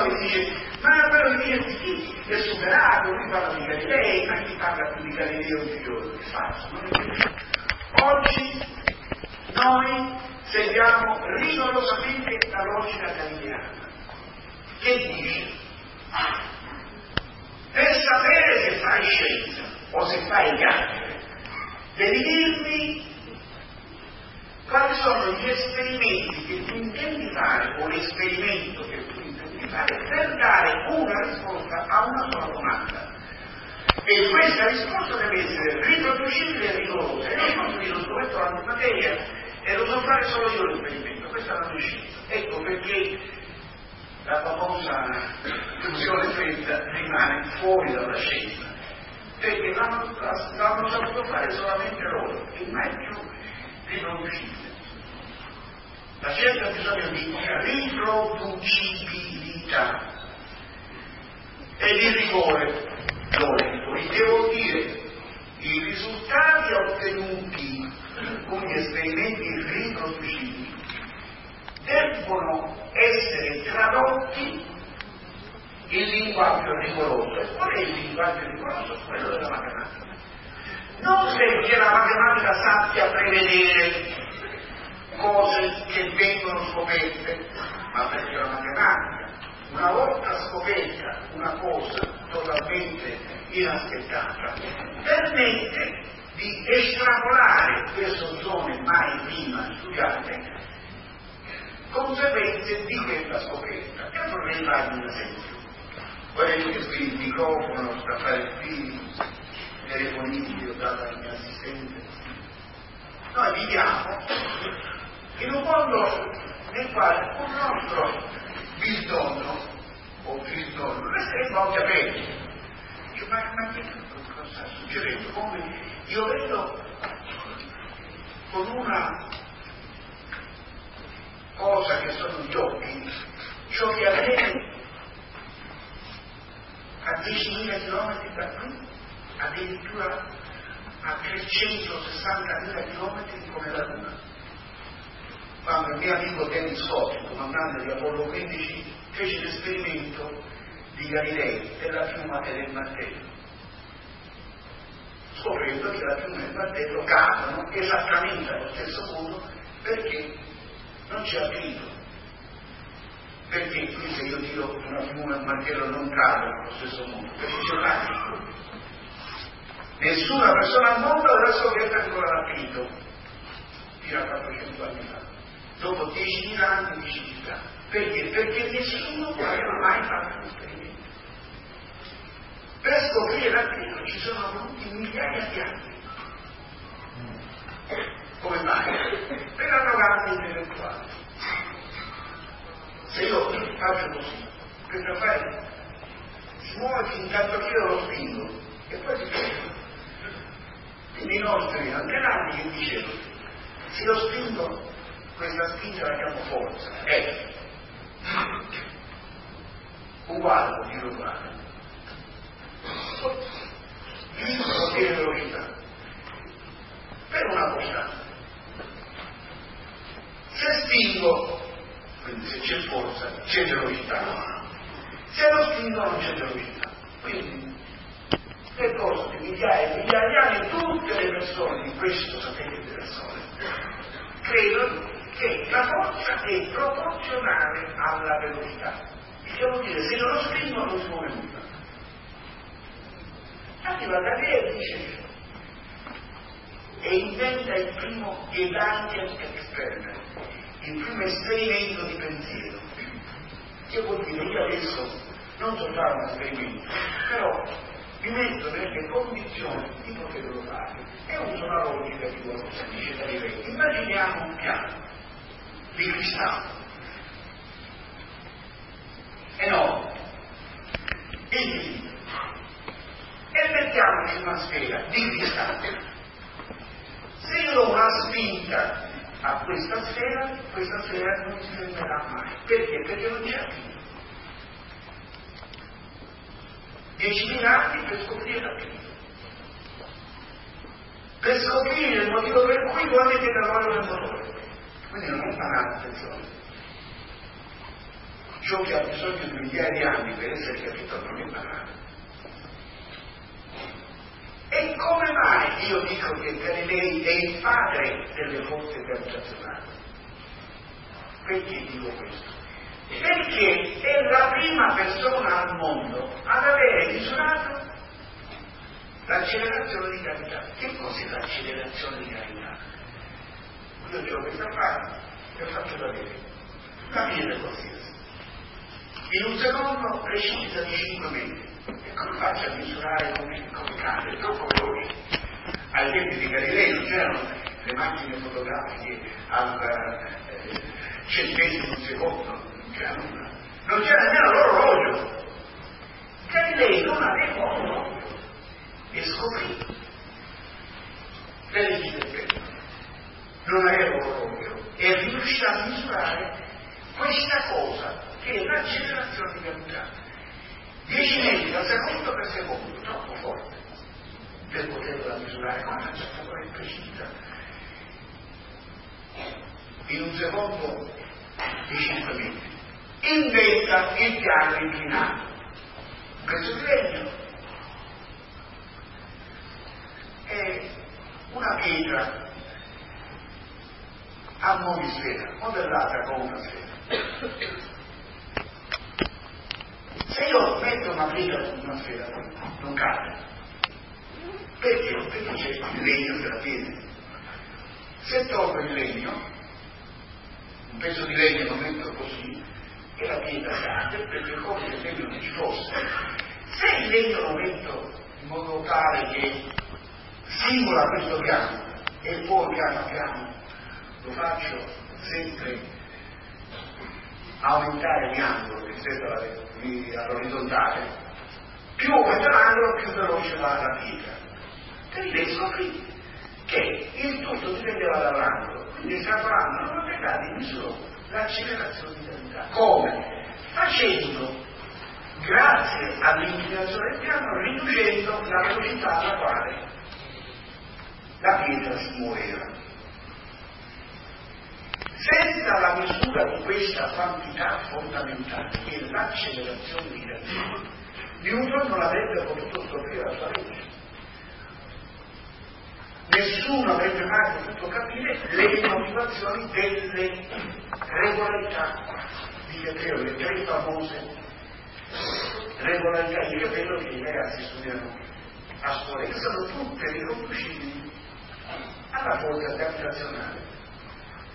noi dice, ma quello che dice sì, è superato, lui parla di Galilei, ma chi parla più di Galileo di giorno? È falso. Oggi noi seguiamo rigorosamente la logica galileana, che dice, per sapere se fai scienza o se fai chiacchiere, devi dirmi quali sono gli esperimenti che tu intendi fare o l'esperimento fare per dare una risposta a una sola domanda. E questa risposta deve essere riproducibile e rigorosa. E io non lo strumento materia e lo so fare solo io l'esperimento, questa è la mia. Ecco perché la famosa fusione fredda rimane fuori dalla scienza, perché l'hanno, saputo fare solamente loro e mai più riproducibile. La scienza ha bisogno di riproducibilità e di rigore il che vuol dire i risultati ottenuti con gli esperimenti riproducibili debbono essere tradotti in linguaggio rigoroso. E qual è il linguaggio rigoroso? Quello della matematica. Non perché la matematica sappia prevedere cose che vengono scoperte, ma perché la matematica, una volta scoperta una cosa totalmente inaspettata, permette di estrapolare queste zone mai prima studiate conseguenze di questa scoperta. E vorrei farvi un esempio. Vorrei che qui il microfono, sta fare qui, telefonini, ho dato al mio assistente. Noi viviamo in un mondo nel quale un nostro bisogno o resta occhi aperti. Ma, ma che cosa sta succedendo? Come io vedo con una cosa che sono gli occhi, ciò che avviene a 10.000 km da qui, addirittura a 360.000 km come la Luna quando il mio amico Dennis Scott, comandante di Apollo 15, fece l'esperimento di Galilei della piuma e del martello, scoprendo che la piuma e il martello cadono esattamente allo stesso modo perché non c'è attrito. Perché qui se io tiro una piuma e un martello non cadono allo stesso modo? Perché c'è l'attrito. Nessuna persona al mondo aveva scoperto ancora l'attrito fino a 400 anni fa dopo 10.000 anni di civiltà. Perché? Perché nessuno aveva mai fatto un. Per scoprire l'attrito ci sono voluti migliaia di anni. Come mai? Per l'arroganza intellettuale. Se io faccio così, questo affare si muove fin tanto che io lo spingo e poi si ferma. Quindi i nostri antenati che dicevano, se lo spingo questa spinta la chiamo forza, è uguale dire uguale. Il potere velocità per una costante. Se spingo, quindi se c'è forza, c'è velocità, se lo spingo non c'è velocità. Quindi le cose migliaia e migliaia di tutte le persone di questo sapete del Sole credono che la forza è proporzionale alla velocità. Che vuol dire se non lo spingo non si muove nulla. Infatti la Galileo dice e inventa il primo Gedanken Experiment, il primo esperimento di pensiero. Che vuol dire io adesso non so fare un esperimento, però mi metto nelle condizioni di poterlo fare e uso la logica di quello che dice Galileo. Immaginiamo un piano di cristallo. Mettiamoci una sfera di cristallo. Se do una spinta a questa sfera, questa sfera non si fermerà mai. Perché? Perché non c'è fine. 10.000 anni per scoprire la fine. Per scoprire il motivo per cui voi avete lavoro nel motore. Quindi non è banale, attenzione. ciò che ha bisogno di migliaia di anni per essere capito non imparare. E come mai io dico che Galilei è il padre delle forze gravitazionali? Perché dico questo? Perché è la prima persona al mondo ad avere misurato l'accelerazione di gravità. Che cos'è l'accelerazione di gravità? Io ho questa frase e ho fatto vedere. Capite qualsiasi. In un secondo precisa di 5 metri. E come faccio a misurare come, come cade? Troppo veloce. Ai tempi di Galilei non c'erano le macchine fotografiche al eh, centesimo secondo, non c'era nulla. Non c'era nemmeno l'orologio. Galilei non aveva orologio e scoprì le del tempo. Non aveva orologio e riuscì a misurare questa cosa che è l'accelerazione di gravità. 10 metri al secondo per secondo, troppo forte per poterla misurare con una certa precisa. In un secondo di 5 metri. Inventa il piano inclinato. Di legno è una pietra a mo' di sfera, modellata come una sfera. Se io metto una pietra su una sfera, non cade. Perché? Perché c'è il legno che la tiene. Se tolgo il legno, un pezzo di legno lo metto così, e la pietra cade, perché come se il legno non ci fosse. Se il legno lo metto in modo tale che simula questo piano e poi piano piano lo faccio sempre aumentare di angolo rispetto all'orizzontale, più aumenta l'angolo più veloce va la pietra. Quindi devi scoprire che il tutto dipendeva dall'angolo, quindi parlando non pegati in misura l'accelerazione di gravità. Come? Facendo, grazie all'inclinazione del piano, riducendo la velocità alla quale la pietra si muoveva. Senza la misura di questa quantità fondamentale, che è l'accelerazione di gravità, Newton non avrebbe potuto scoprire la sua legge. Nessuno avrebbe mai potuto capire le motivazioni delle regolarità di capello, le tre famose regolarità di capello che i ragazzi studiano a scuola, che sono tutte riconducibili alla forza gravitazionale